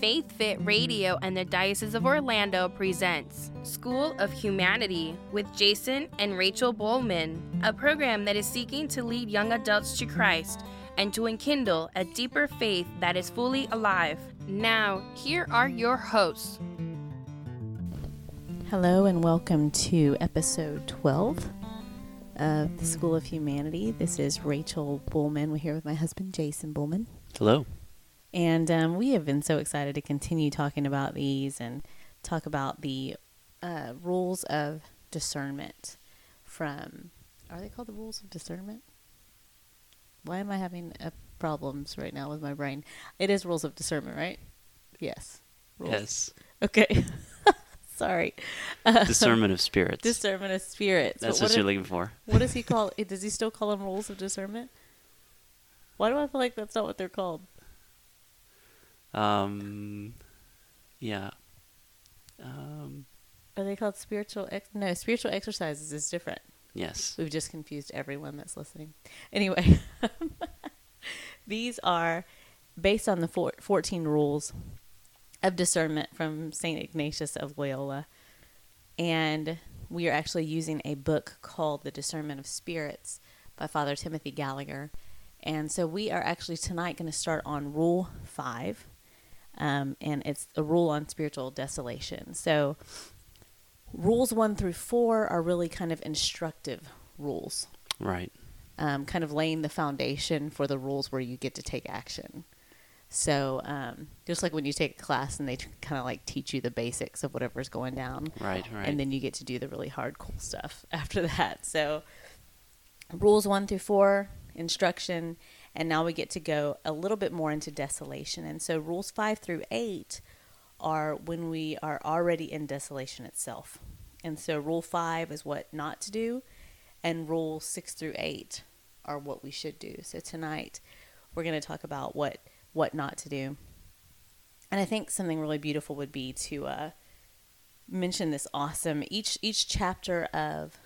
Faith Fit Radio and the Diocese of Orlando presents School of Humanity with Jason and Rachel Bulman, a program that is seeking to lead young adults to Christ and to enkindle a deeper faith that is fully alive. Now, here are your hosts. Hello, and welcome to episode 12 of the School of Humanity. This is Rachel Bulman. We're here with my husband, Jason Bulman. Hello. And um, we have been so excited to continue talking about these and talk about the uh, rules of discernment from, are they called the rules of discernment? Why am I having uh, problems right now with my brain? It is rules of discernment, right? Yes. Rules. Yes. Okay. Sorry. Discernment of spirits. Discernment of spirits. That's But what, what you're looking for. What does he call? it? Does he still call them rules of discernment? Why do I feel like that's not what they're called? Um, yeah. Um, Are they called spiritual? Ex- no, spiritual exercises is different. yes. We've just confused everyone that's listening. Anyway, these are based on the four, 14 rules of discernment from St. Ignatius of Loyola. And we are actually using a book called The Discernment of Spirits by Father Timothy Gallagher. And so we are actually tonight going to start on Rule 5. Um, and it's a rule on spiritual desolation. So rules 1 through 4 are really kind of instructive rules Right. um, kind of laying the foundation for the rules where you get to take action. So um, just like when you take a class and they kind of like teach you the basics of whatever's going down, Right. Right. and then you get to do the really hard, cool stuff after that. So rules one through four, instruction, and now we get to go a little bit more into desolation. And so rules five through eight are when we are already in desolation itself. And so rule five is what not to do, and rule six through eight are what we should do. So tonight we're going to talk about what what not to do. And I think something really beautiful would be to uh, mention this awesome each each chapter of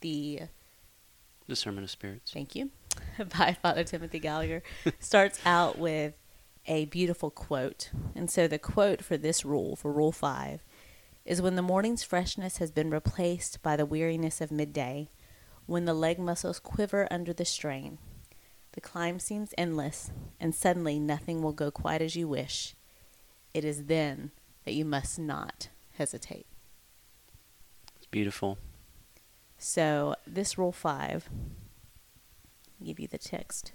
the Discernment of spirits. thank you by Father Timothy Gallagher starts out with a beautiful quote. And so the quote for this rule, for rule 5, is when the morning's freshness has been replaced by the weariness of midday, when the leg muscles quiver under the strain, the climb seems endless, and suddenly nothing will go quite as you wish. It is then that you must not hesitate. It's beautiful. So, this rule 5, I'll give you the text,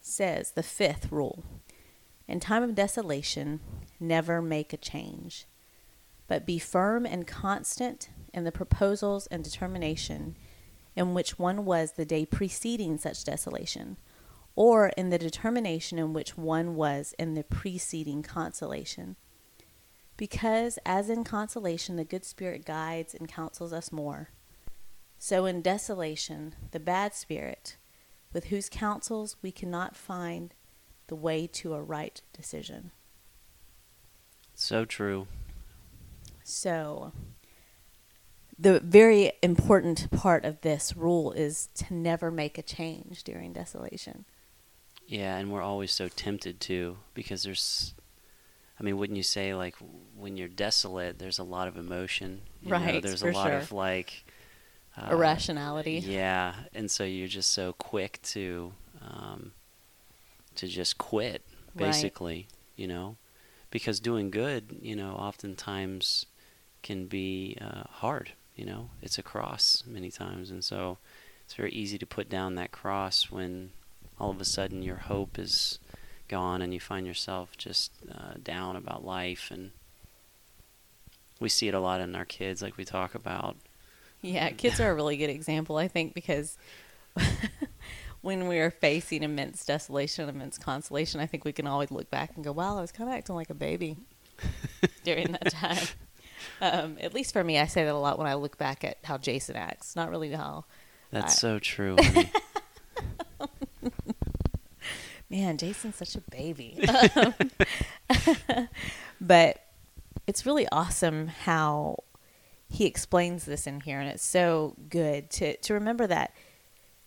says the fifth rule In time of desolation, never make a change, but be firm and constant in the proposals and determination in which one was the day preceding such desolation, or in the determination in which one was in the preceding consolation. Because, as in consolation, the good spirit guides and counsels us more, so in desolation, the bad spirit, with whose counsels we cannot find the way to a right decision. So true. So, the very important part of this rule is to never make a change during desolation. Yeah, and we're always so tempted to because there's. I mean, wouldn't you say like when you're desolate, there's a lot of emotion. You know, Right, there's for a lot sure. of like. Uh, Irrationality. Yeah, and so you're just so quick to, um, to just quit, Right. basically. You know, because doing good, you know, oftentimes can be uh, hard. You know, it's a cross many times, and so it's very easy to put down that cross when all of a sudden your hope is gone and you find yourself just uh, down about life and we see it a lot in our kids like we talk about Yeah, kids are a really good example, I think, because when we are facing immense desolation, immense consolation, I think we can always look back and go, wow, I was kind of acting like a baby during that time. Um, at least for me, I say that a lot when I look back at how Jason acts, not really how. that's I- so true. Man, Jason's such a baby. but it's really awesome how he explains this in here, and it's so good to, to remember that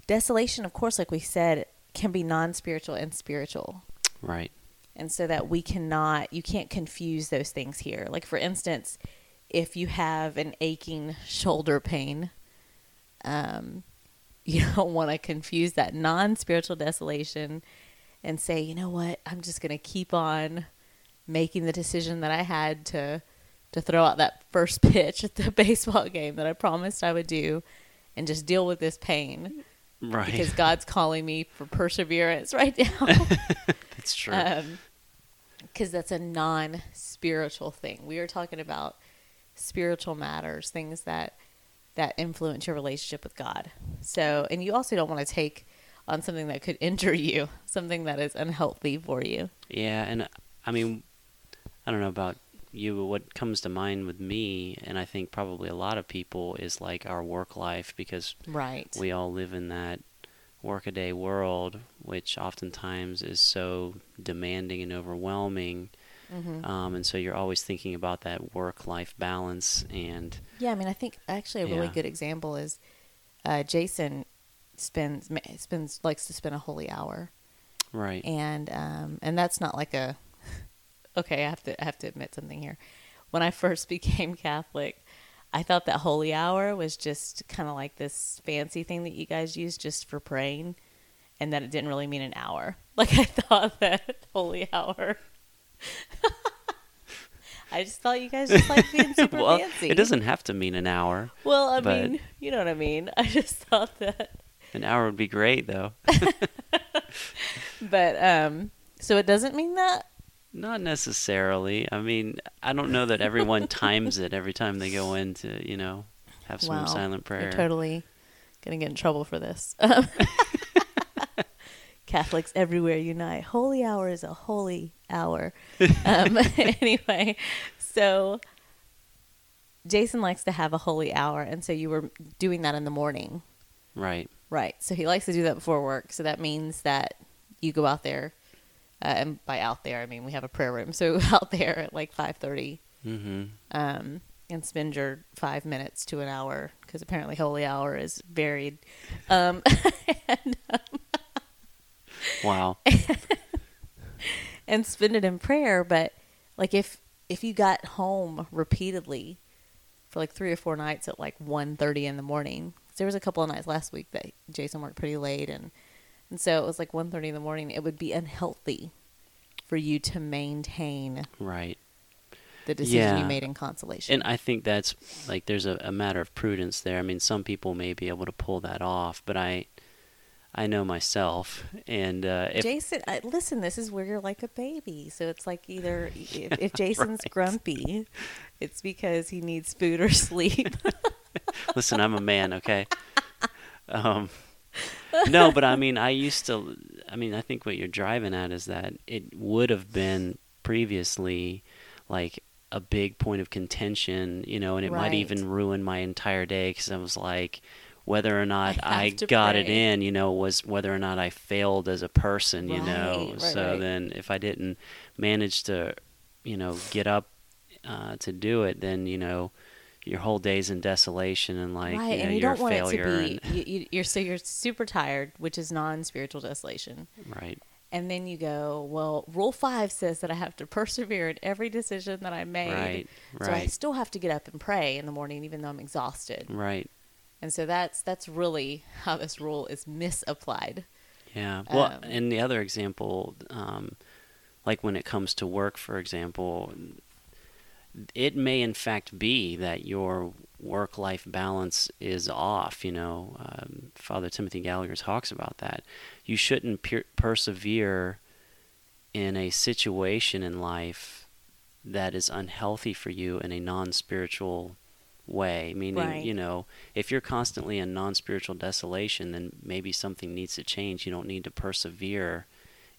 desolation, of course, like we said, can be non spiritual and spiritual. right And so that we cannot, you can't confuse those things here. Like, for instance, if you have an aching shoulder pain, um, you don't want to confuse that non spiritual desolation and say, you know what, I'm just going to keep on making the decision that I had to to throw out that first pitch at the baseball game that I promised I would do and just deal with this pain Right. because God's calling me for perseverance right now. That's true. because Um, that's a non-spiritual thing. We are talking about spiritual matters, things that that influence your relationship with God. So, and you also don't want to take on something that could injure you, something that is unhealthy for you. Yeah, and I mean, I don't know about you, what comes to mind with me, and I think probably a lot of people, is like our work life because Right. we all live in that workaday world, which oftentimes is so demanding and overwhelming. Mm-hmm. Um, and so you're always thinking about that work-life balance, and Yeah, I mean, I think actually a really Yeah. good example is uh, Jason spends spends likes to spend a holy hour, right, and um, and that's not like a okay. I have to I have to admit something here. When I first became Catholic, I thought that holy hour was just kind of like this fancy thing that you guys use just for praying, and that it didn't really mean an hour. Like I thought that holy hour. I just thought you guys just like being super well, fancy. it doesn't have to mean an hour. Well, I mean, you know what I mean. I just thought that, An hour would be great, though. but um, so it doesn't mean that. Not necessarily. I mean, I don't know that everyone times it every time they go in to, you know, have some Wow, silent prayer. You're totally gonna get in trouble for this. Um, Catholics everywhere unite. Holy hour is a holy hour. Um, anyway, so Jason likes to have a holy hour, and so you were doing that in the morning, Right. right? So he likes to do that before work. So that means that you go out there, uh, and by out there I mean we have a prayer room. So out there at like five thirty, Mm-hmm. um, and spend your five minutes to an hour because apparently holy hour is varied. Um, and, Wow. and spend it in prayer. But like if if you got home repeatedly for like three or four nights at like 1.30 in the morning, 'cause there was a couple of nights last week that Jason worked pretty late, and and so it was like 1.30 in the morning. It would be unhealthy for you to maintain right. the decision you made in consolation. And I think that's like there's a, a matter of prudence there. I mean, some people may be able to pull that off, but I, I know myself, and uh, if Jason, I, listen, this is where you're like a baby. So it's like either if, if Jason's Right. grumpy, it's because he needs food or sleep. listen, I'm a man, okay. Um, no, but I mean, I used to. I mean, I think what you're driving at is that it would have been previously like a big point of contention, you know, and it might even ruin my entire day because I was like, whether or not I I, got it in, you know, was whether or not I failed as a person, you know. Right, right, so right. then, if I didn't manage to, you know, get up uh, to do it, then you know. Your whole day's in desolation and like right, you know and you you're don't a want failure it to be. You, you, you're so you're super tired, which is non-spiritual desolation. right And then you go, well, Rule Five says that I have to persevere in every decision that I made. Right, right. So I still have to get up and pray in the morning, even though I'm exhausted. Right. And so that's that's really how this rule is misapplied. Yeah. Well, Um, and the other example, um, like when it comes to work, for example, it may in fact be that your work-life balance is off. You know, um, Father Timothy Gallagher talks about that. You shouldn't per- persevere in a situation in life that is unhealthy for you in a non-spiritual way meaning Right. you know if you're constantly in non-spiritual desolation then maybe something needs to change you don't need to persevere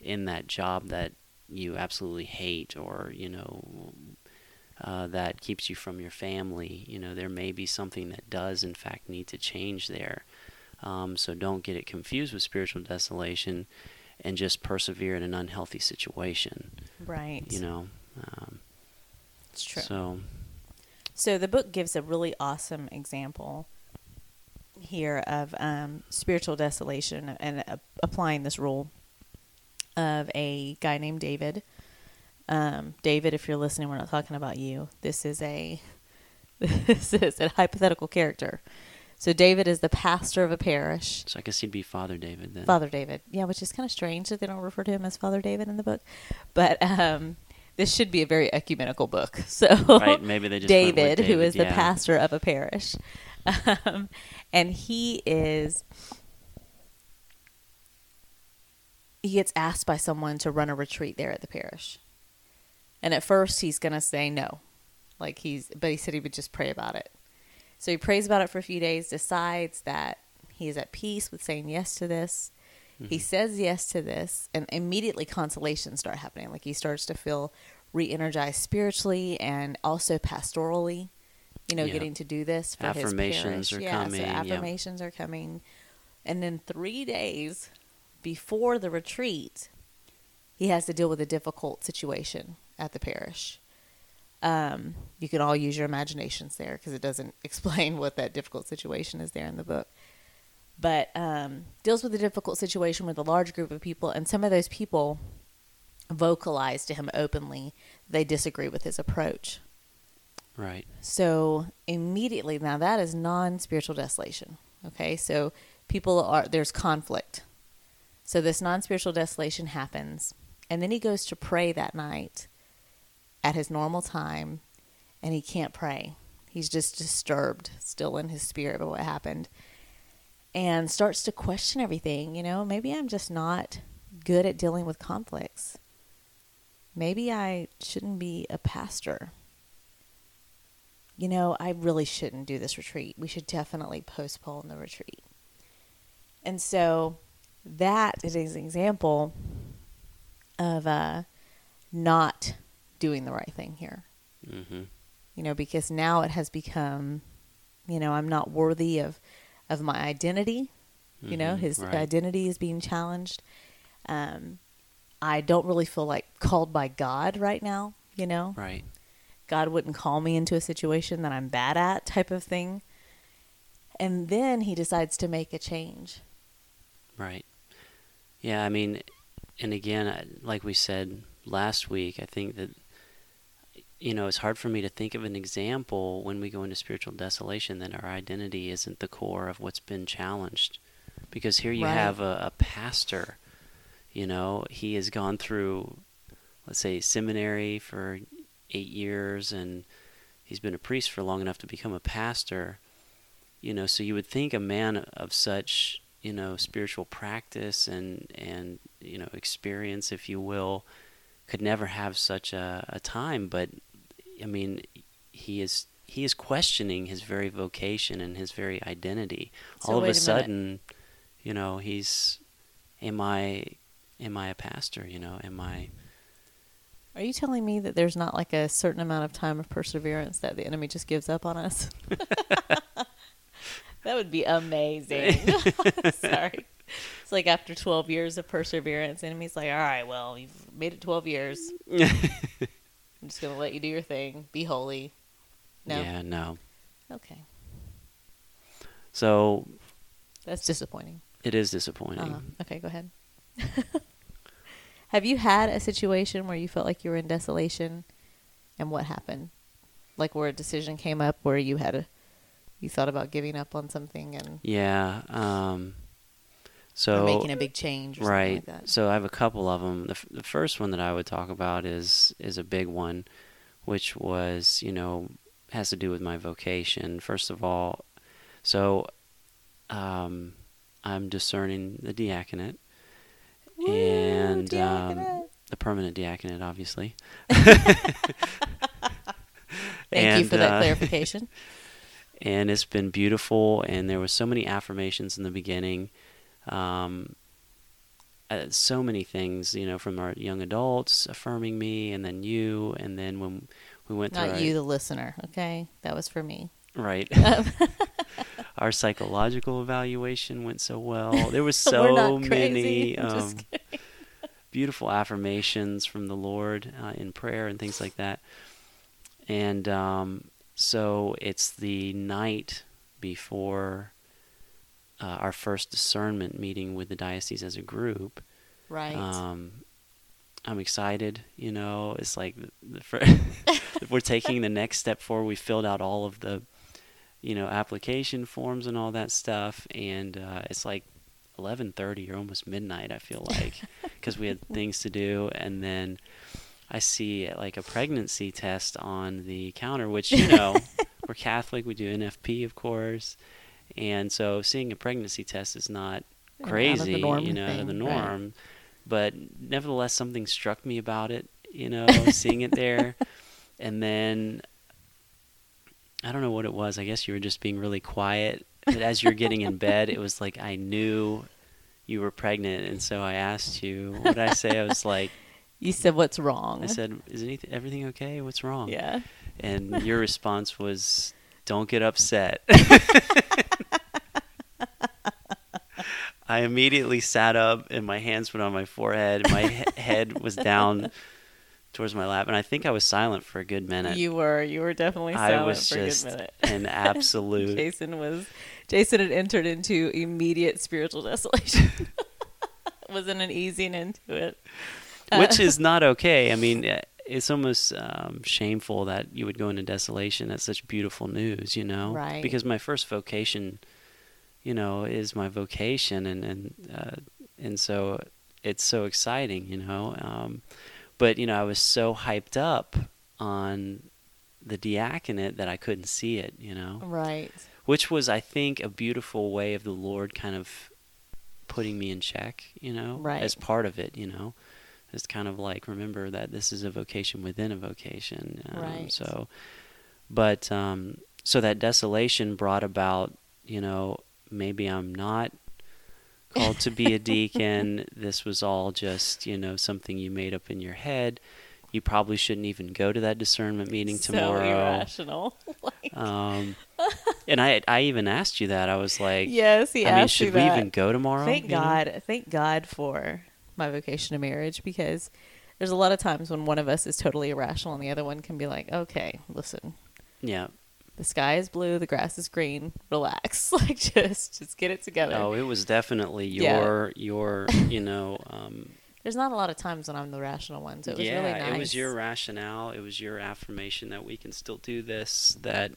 in that job that you absolutely hate or you know uh, that keeps you from your family you know there may be something that does in fact need to change there um, so don't get it confused with spiritual desolation and just persevere in an unhealthy situation Right. you know um, it's true. so So the book gives a really awesome example here of um, spiritual desolation and uh, applying this rule of a guy named David Um, David, if you're listening, we're not talking about you. This is a this is a hypothetical character. So David is the pastor of a parish. So I guess he'd be Father David then. Father David. Yeah, which is kind of strange that they don't refer to him as Father David in the book. But um, this should be a very ecumenical book. So Right, maybe they just with David, who is David, is the pastor of a parish, um, and he is he gets asked by someone to run a retreat there at the parish, and at first he's gonna say no, like he's, but he said he would just pray about it. So he prays about it for a few days, decides that he is at peace with saying yes to this. He mm-hmm. says yes to this, and immediately consolations start happening. Like he starts to feel re-energized spiritually and also pastorally. You know, Yeah. getting to do this for Affirmations his are parish. yeah, coming, So yeah. affirmations are coming, and then three days before the retreat, he has to deal with a difficult situation at the parish. Um, you can all use your imaginations there because it doesn't explain what that difficult situation is there in the book. But um, deals with a difficult situation with a large group of people, and some of those people vocalize to him openly they disagree with his approach. Right. So immediately, now that is non spiritual desolation. Okay, so people are, there's conflict. So this non spiritual desolation happens. And then he goes to pray that night at his normal time, and he can't pray. He's just disturbed still in his spirit by what happened and starts to question everything. You know, maybe I'm just not good at dealing with conflicts. Maybe I shouldn't be a pastor you know, I really shouldn't do this retreat. We should definitely postpone the retreat. And so that is an example of uh, not doing the right thing here. Mm-hmm. You know, because now it has become, you know, I'm not worthy of of my identity. You know, Mhm, his right. identity is being challenged. Um, I don't really feel like called by God right now. You know, Right. God wouldn't call me into a situation that I'm bad at, type of thing. And then he decides to make a change. Right. Yeah, I mean, and again, like we said last week, I think that, you know, it's hard for me to think of an example when we go into spiritual desolation that our identity isn't the core of what's been challenged. Because here you Right. have a, a pastor, you know, he has gone through, let's say, seminary for eight years and he's been a priest for long enough to become a pastor you know so you would think a man of such you know spiritual practice and and you know experience if you will could never have such a, a time but i mean he is he is questioning his very vocation and his very identity So all of a a sudden you know he's am i am i a pastor you know am i Are you telling me that there's not like a certain amount of time of perseverance that the enemy just gives up on us? that would be amazing. Sorry. It's like after 12 years of perseverance, the enemy's like, all right, well, you've made it 12 years. I'm just to let you do your thing. Be holy. No? yeah no Okay. so That's disappointing. it is disappointing Uh-huh. Okay, go ahead. Have you had a situation where you felt like you were in desolation, and what happened? Like where a decision came up where you had a, you thought about giving up on something and Yeah. Um, or so making a big change, or right. Like. So I have a couple of them. The, f- the first one that I would talk about is is a big one, which was you know has to do with my vocation. First of all, so um, I'm discerning the diaconate Woo, and um, the permanent diaconate, obviously. Thank you for that uh, clarification. and it's been beautiful and there was so many affirmations in the beginning um, uh, so many things you know from our young adults affirming me and then you and then when we went through Not our, you, the listener. Okay, that was for me. right our psychological evaluation went so well there was We're so not many crazy. I'm just um, beautiful affirmations from the Lord uh, in prayer and things like that. And um, so it's the night before uh, our first discernment meeting with the diocese as a group. Right. Um, I'm excited. You know, it's like the, fr- we're taking the next step forward. We filled out all of the, you know, application forms and all that stuff, and uh, it's like 11:30 or almost midnight. I feel like because we had things to do, and then I see like a pregnancy test on the counter, which you know, we're Catholic. We do NFP, of course, and so seeing a pregnancy test is not Out of the crazy, norm you know, out of the thing, right. norm. But nevertheless, something struck me about it, you know, seeing it there. And then I don't know what it was. I guess you were just being really quiet. But as you're getting in bed, it was like I knew you were pregnant, and so I asked you. What did I say? I was like, You said what's wrong? I said, "Is anything, everything okay? What's wrong?" yeah. And your response was, "Don't get upset." I immediately sat up and my hands went on my forehead. My he- head was down towards my lap, and I think I was silent for a good minute. You were. You were definitely I silent was for just a good minute. an absolute. Jason was. Jason had entered into immediate spiritual desolation. Wasn't an easing into it. which is not okay. I mean, eh, it's almost um, shameful that you would go into desolation at such beautiful news, you know? Right. Because my first vocation, you know, is my vocation, and and uh, and so it's so exciting, you know. Um, but you know, I was so hyped up on the diaconate that I couldn't see it, you know Right. which was I think a beautiful way of the Lord kind of putting me in check, you know, Right. as part of it, you know. It's kind of like remember that this is a vocation within a vocation. Um, Right. So, but um, so that desolation brought about, you know, maybe I'm not called to be a deacon. this was all just, you know, something you made up in your head. You probably shouldn't even go to that discernment meeting So tomorrow. irrational. like, Um, and I I even asked you that. I was like, yes, he I mean, asked you should we that. even go tomorrow? Thank you know? God. Thank God for my vocation to marriage because there's a lot of times when one of us is totally irrational and the other one can be like, okay, listen, Yeah. The sky is blue, the grass is green, relax. like just just get it together. Oh, it was definitely Yeah. your your you know. Um, There's not a lot of times when I'm the rational one, so it was yeah, really nice. it was your rationale. It was your affirmation that we can still do this. That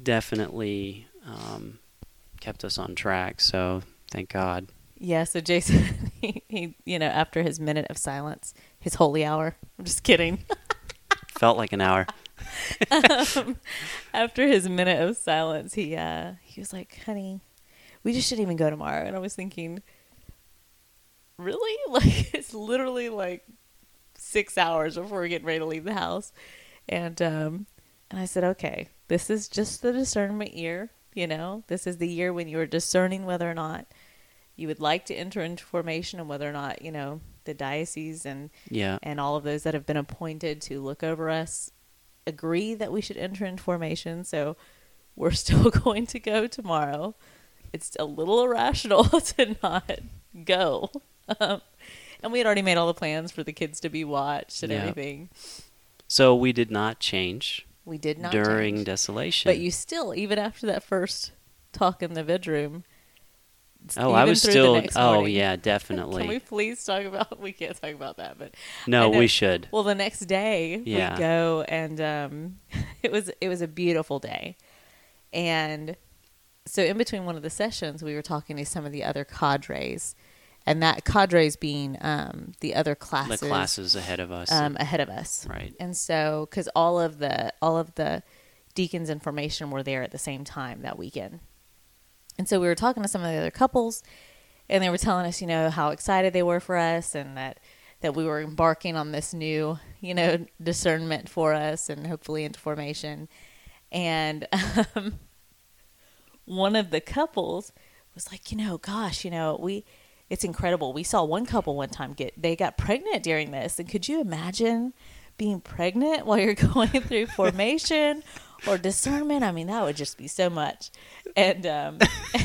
definitely um, kept us on track. So thank God. Yeah, so Jason, he, he, you know, after his minute of silence, his holy hour. I'm just kidding. Felt like an hour. um, after his minute of silence, he uh, he was like, "Honey, we just shouldn't even go tomorrow." And I was thinking, really? Like it's literally like six hours before we're getting ready to leave the house, and um, and I said, "Okay, this is just the discernment year. You know, this is the year when you are discerning whether or not." You would like to enter into formation and whether or not, you know, the diocese and Yeah. and all of those that have been appointed to look over us agree that we should enter into formation. So we're still going to go tomorrow. It's a little irrational to not go. Um, and we had already made all the plans for the kids to be watched and Yeah. everything. So we did not change We did not during change. desolation. But you still, even after that first talk in the bedroom. Oh, I was still. Oh, morning- yeah, definitely. Can we please talk about? We can't talk about that, but No, we should. Well, the next day Yeah. we go and um, it was it was a beautiful day, and so in between one of the sessions we were talking to some of the other cadres, and that cadres being um, the other classes, The classes ahead of us. um, ahead of us, right. and so because all of the all of the deacons information were there at the same time that weekend, and so we were talking to some of the other couples, and they were telling us, you know, how excited they were for us, and that that we were embarking on this new, you know, discernment for us, and hopefully into formation. And um, one of the couples was like, you know, gosh, you know, we. It's incredible. We saw one couple one time get they got pregnant during this, and could you imagine being pregnant while you're going through formation or discernment? I mean, that would just be so much. And um,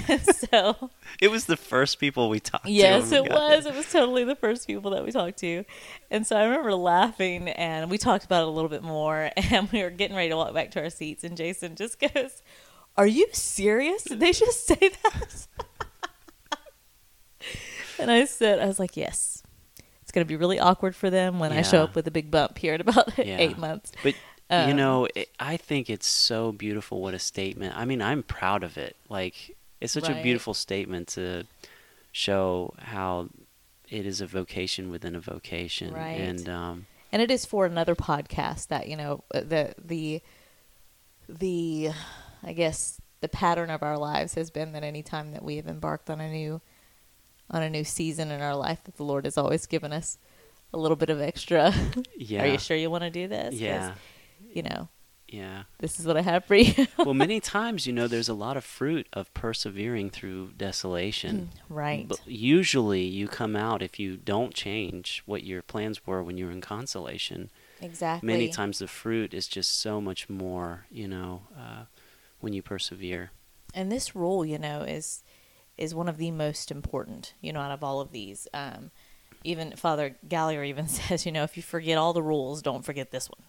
and so It was the first people we talked to. Yes, it was. It was totally the first people that we talked to. And so I remember laughing and we talked about it a little bit more and we were getting ready to walk back to our seats and Jason just goes, Are you serious? Did they just say that? and I said, I was like, Yes. it's going to be really awkward for them when I show up with a big bump here in about Yeah. eight months. But you Um, know, it, I think it's so beautiful. What a statement! I mean, I'm proud of it. Like, it's such a beautiful statement to show how it is a vocation within a vocation. Right. And um, and it is for another podcast that you know uh, the the the I guess the pattern of our lives has been that any time that we have embarked on a new on a new season in our life that the Lord has always given us a little bit of extra. yeah, Are you sure you want to do this? Yeah, You know, yeah. this is what I have for you. well, many times, you know, there's a lot of fruit of persevering through desolation. right. But usually, you come out if you don't change what your plans were when you were in consolation. exactly. Many times, the fruit is just so much more, you know, uh, when you persevere. and this rule you know is is one of the most important you know out of all of these um even father gallagher even says you know if you forget all the rules don't forget this one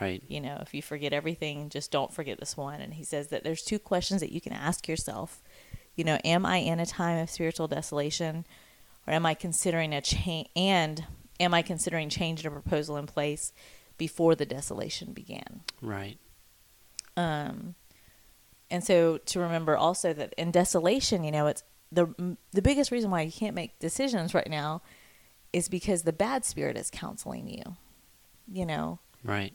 Right. you know if you forget everything just don't forget this one and he says that there's two questions that you can ask yourself you know am i in a time of spiritual desolation or am i considering a change and am i considering changing a proposal in place before the desolation began Right. um, and so to remember also that in desolation, you know, it's the the biggest reason why you can't make decisions right now is because the bad spirit is counseling you. You know, Right.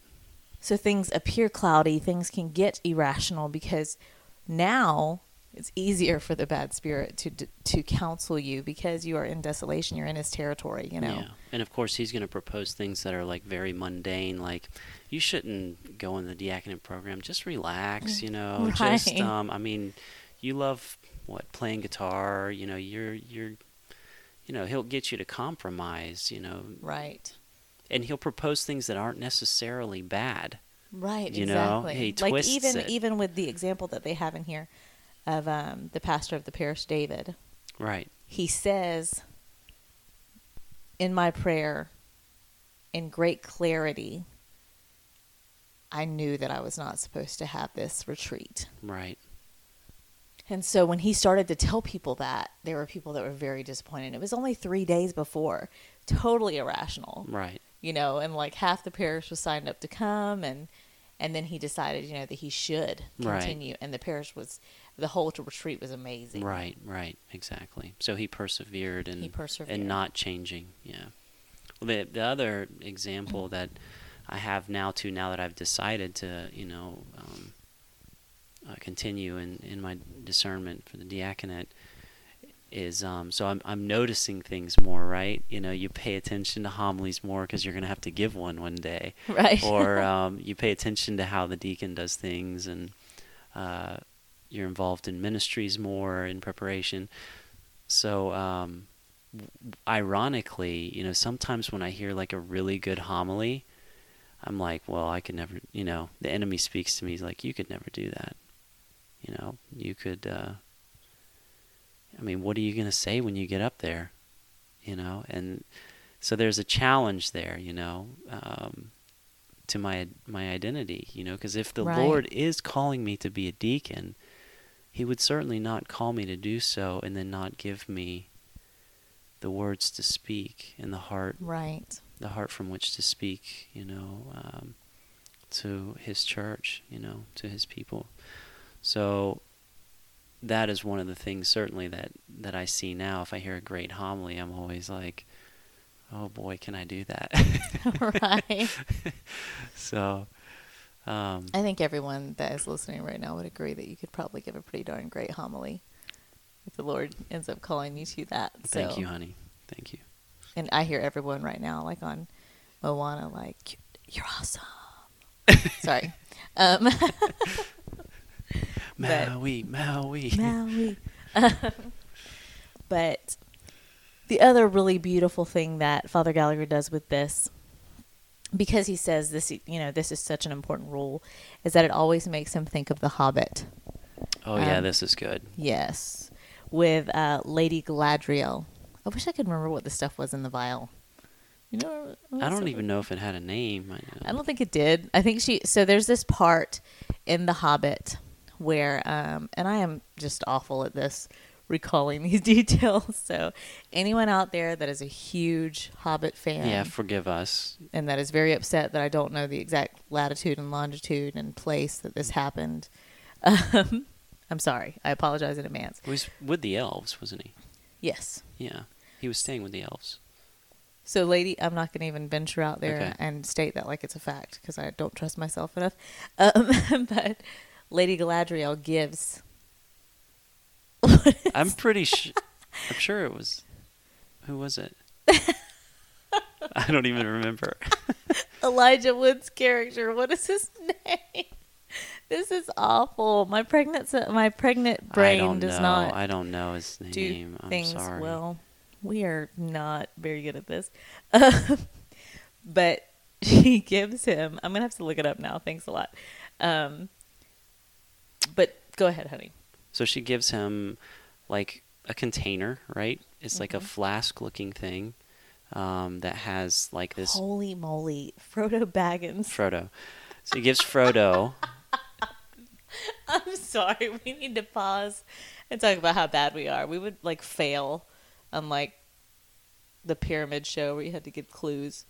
So things appear cloudy, things can get irrational because now it's easier for the bad spirit to to counsel you because you are in desolation, you're in his territory, you know. Yeah. And of course, he's going to propose things that are like very mundane, like you shouldn't go in the diaconate program. Just relax, you know. Just, um, I mean, you love what playing guitar. You know, you're you're, you know, he'll get you to compromise. You know, Right. And he'll propose things that aren't necessarily bad. Right, You know, exactly. he like twists even it. even with the example that they have in here of um, the pastor of the parish, David, Right. he says in my prayer, in great clarity, I knew that I was not supposed to have this retreat. Right. And so when he started to tell people that, there were people that were very disappointed. It was only three days before, totally irrational Right. You know, and like half the parish was signed up to come, and and then he decided, you know, that he should Right. continue, and the parish was the whole retreat was amazing. Right. Right. Exactly. So he persevered and He persevered. and not changing. Yeah. Well, the the other example that I have now too, now that I've decided to, you know, um, uh, continue in in my discernment for the diaconate is um, so I'm I'm noticing things more, right? You know, you pay attention to homilies more because you're going to have to give one one day, Right. or um, you pay attention to how the deacon does things, and uh, you're involved in ministries more in preparation. So, um, ironically, you know, sometimes when I hear like a really good homily, I'm like, well, I could never, you know, the enemy speaks to me. He's like, you could never do that. You know, you could, uh, I mean, what are you going to say when you get up there? You know, and so there's a challenge there, you know, um, to my my identity, you know, because if the Right. Lord is calling me to be a deacon, He would certainly not call me to do so and then not give me the words to speak and the heart, right. the heart from which to speak, you know, um, to His church, you know, to His people. So that is one of the things certainly that that I see now. If I hear a great homily, I'm always like, "Oh boy, can I do that?" right. so, um, I think everyone that is listening right now would agree that you could probably give a pretty darn great homily if the Lord ends up calling you to that. thank so, you, honey. Thank you. And I hear everyone right now, like on Moana, like you're awesome. Sorry. Um, But- Maui, Maui. Maui. but the other really beautiful thing that Father Gallagher does with this, because he says this, you know, this is such an important rule, is that it always makes him think of the Hobbit. oh yeah, Um, this is good. Yes, with uh, Lady Galadriel. I wish I could remember what the stuff was in the vial. You know, I don't even know if it had a name. I. I don't think it did. I think she. So there's this part in The Hobbit where, um, and I am just awful at this recalling these details. So, anyone out there that is a huge Hobbit fan Yeah, forgive us. and that is very upset that I don't know the exact latitude and longitude and place that this happened, um, I'm sorry. I apologize in advance. He was with the elves, wasn't he? Yes. Yeah. He was staying with the elves. So, lady, I'm not going to even venture out there Okay. and state that like it's a fact because I don't trust myself enough. Um, but Lady Galadriel gives. I'm pretty sure. I'm sure it was. Who was it? I don't even remember. Elijah Wood's character. What is his name? This is awful. My pregnant my pregnant brain does know. not I don't know his name. I'm things sorry. well. We are not very good at this. but she gives him. I'm gonna have to look it up now. Thanks a lot. Um, but go ahead, honey. So she gives him like a container, right? It's like a Mhm. flask looking thing um, that has like this Holy moly, Frodo Baggins. Frodo. So he gives Frodo. I'm sorry. We need to pause and talk about how bad we are. We would like fail on like the pyramid show where you had to give clues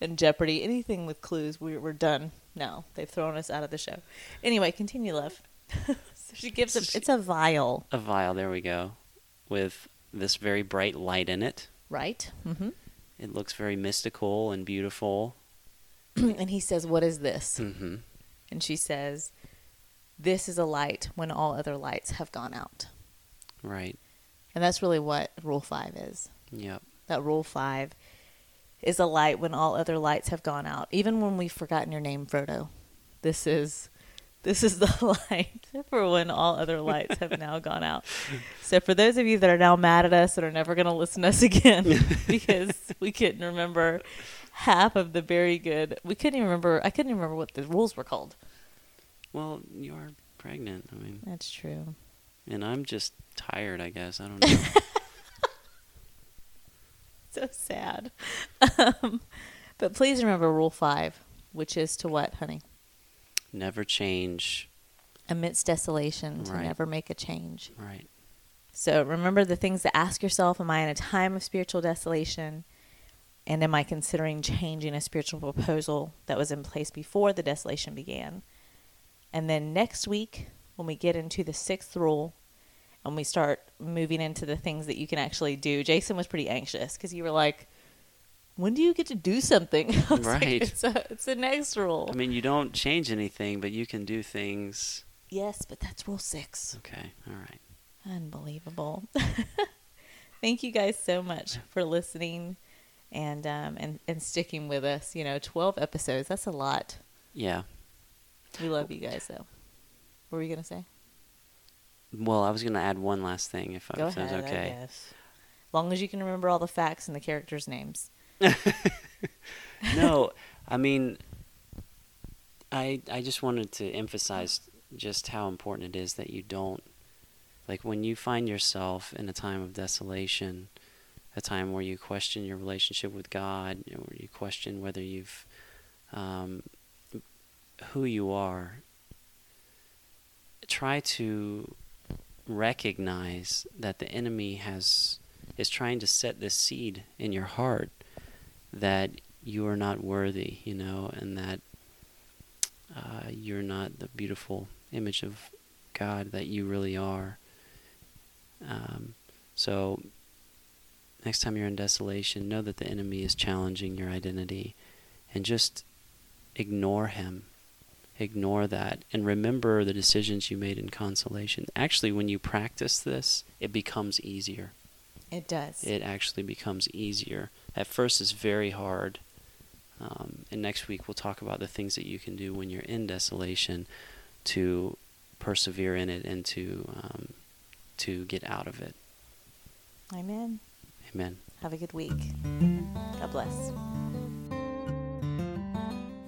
and Jeopardy. Anything with clues, we, we're done. now. they've thrown us out of the show. Anyway, continue, love. so she gives a, it's a vial, a vial, there we go, with this very bright light in it. right? Mm-hmm. It looks very mystical and beautiful. and he says, "What is this?" hmm And she says, "This is a light when all other lights have gone out." Right. And that's really what Rule Five is. Yep. that rule five is a light when all other lights have gone out. Even when we've forgotten your name, Frodo. This is this is the light for when all other lights have now gone out. So for those of you that are now mad at us and are never going to listen to us again because we couldn't remember half of the very good, we couldn't even remember. I couldn't even remember what the rules were called. Well, you are pregnant. I mean, That's true. and I'm just tired. I guess I don't know. So sad. Um, but please remember rule five, which is to what, honey? Never change. Amidst desolation, to Right. never make a change. Right. So remember the things to ask yourself Am I in a time of spiritual desolation? And am I considering changing a spiritual proposal that was in place before the desolation began? And then next week, when we get into the sixth rule and we start moving into the things that you can actually do, Jason was pretty anxious because you were like, when do you get to do something? I was like, Right. it's, a, it's the next rule. I mean, you don't change anything, but you can do things. yes, but that's rule six. Okay. All right. Unbelievable. Thank you guys so much for listening and um and, and sticking with us. You know, twelve episodes, that's a lot. Yeah. We love you guys though. What were you gonna say? Well, I was going to add one last thing, if, Go that was ahead, I okay. guess. Long as you can remember all the facts and the characters' names. no, I mean, I I just wanted to emphasize just how important it is that you don't like when you find yourself in a time of desolation, a time where you question your relationship with God, or you question whether you've um, who you are. Try to recognize that the enemy has is trying to set this seed in your heart that you are not worthy, you know, and that uh, you're not the beautiful image of God that you really are. Um, so, next time you're in desolation, know that the enemy is challenging your identity and just ignore him. Ignore that and remember the decisions you made in consolation. Actually, when you practice this, it becomes easier It does. it actually becomes easier. At first, it's very hard. Um, and next week, we'll talk about the things that you can do when you're in desolation to persevere in it and to um, to get out of it. Amen. Amen. Have a good week. God bless.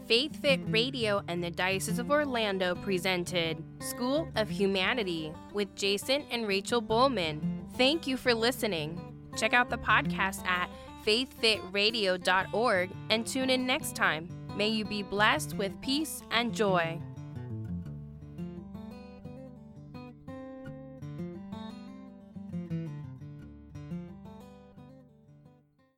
Faith Fit Radio and the Diocese of Orlando presented School of Humanity with Jason and Rachel Bulman. Thank you for listening. Check out the podcast at faithfitradio.org and tune in next time. May you be blessed with peace and joy.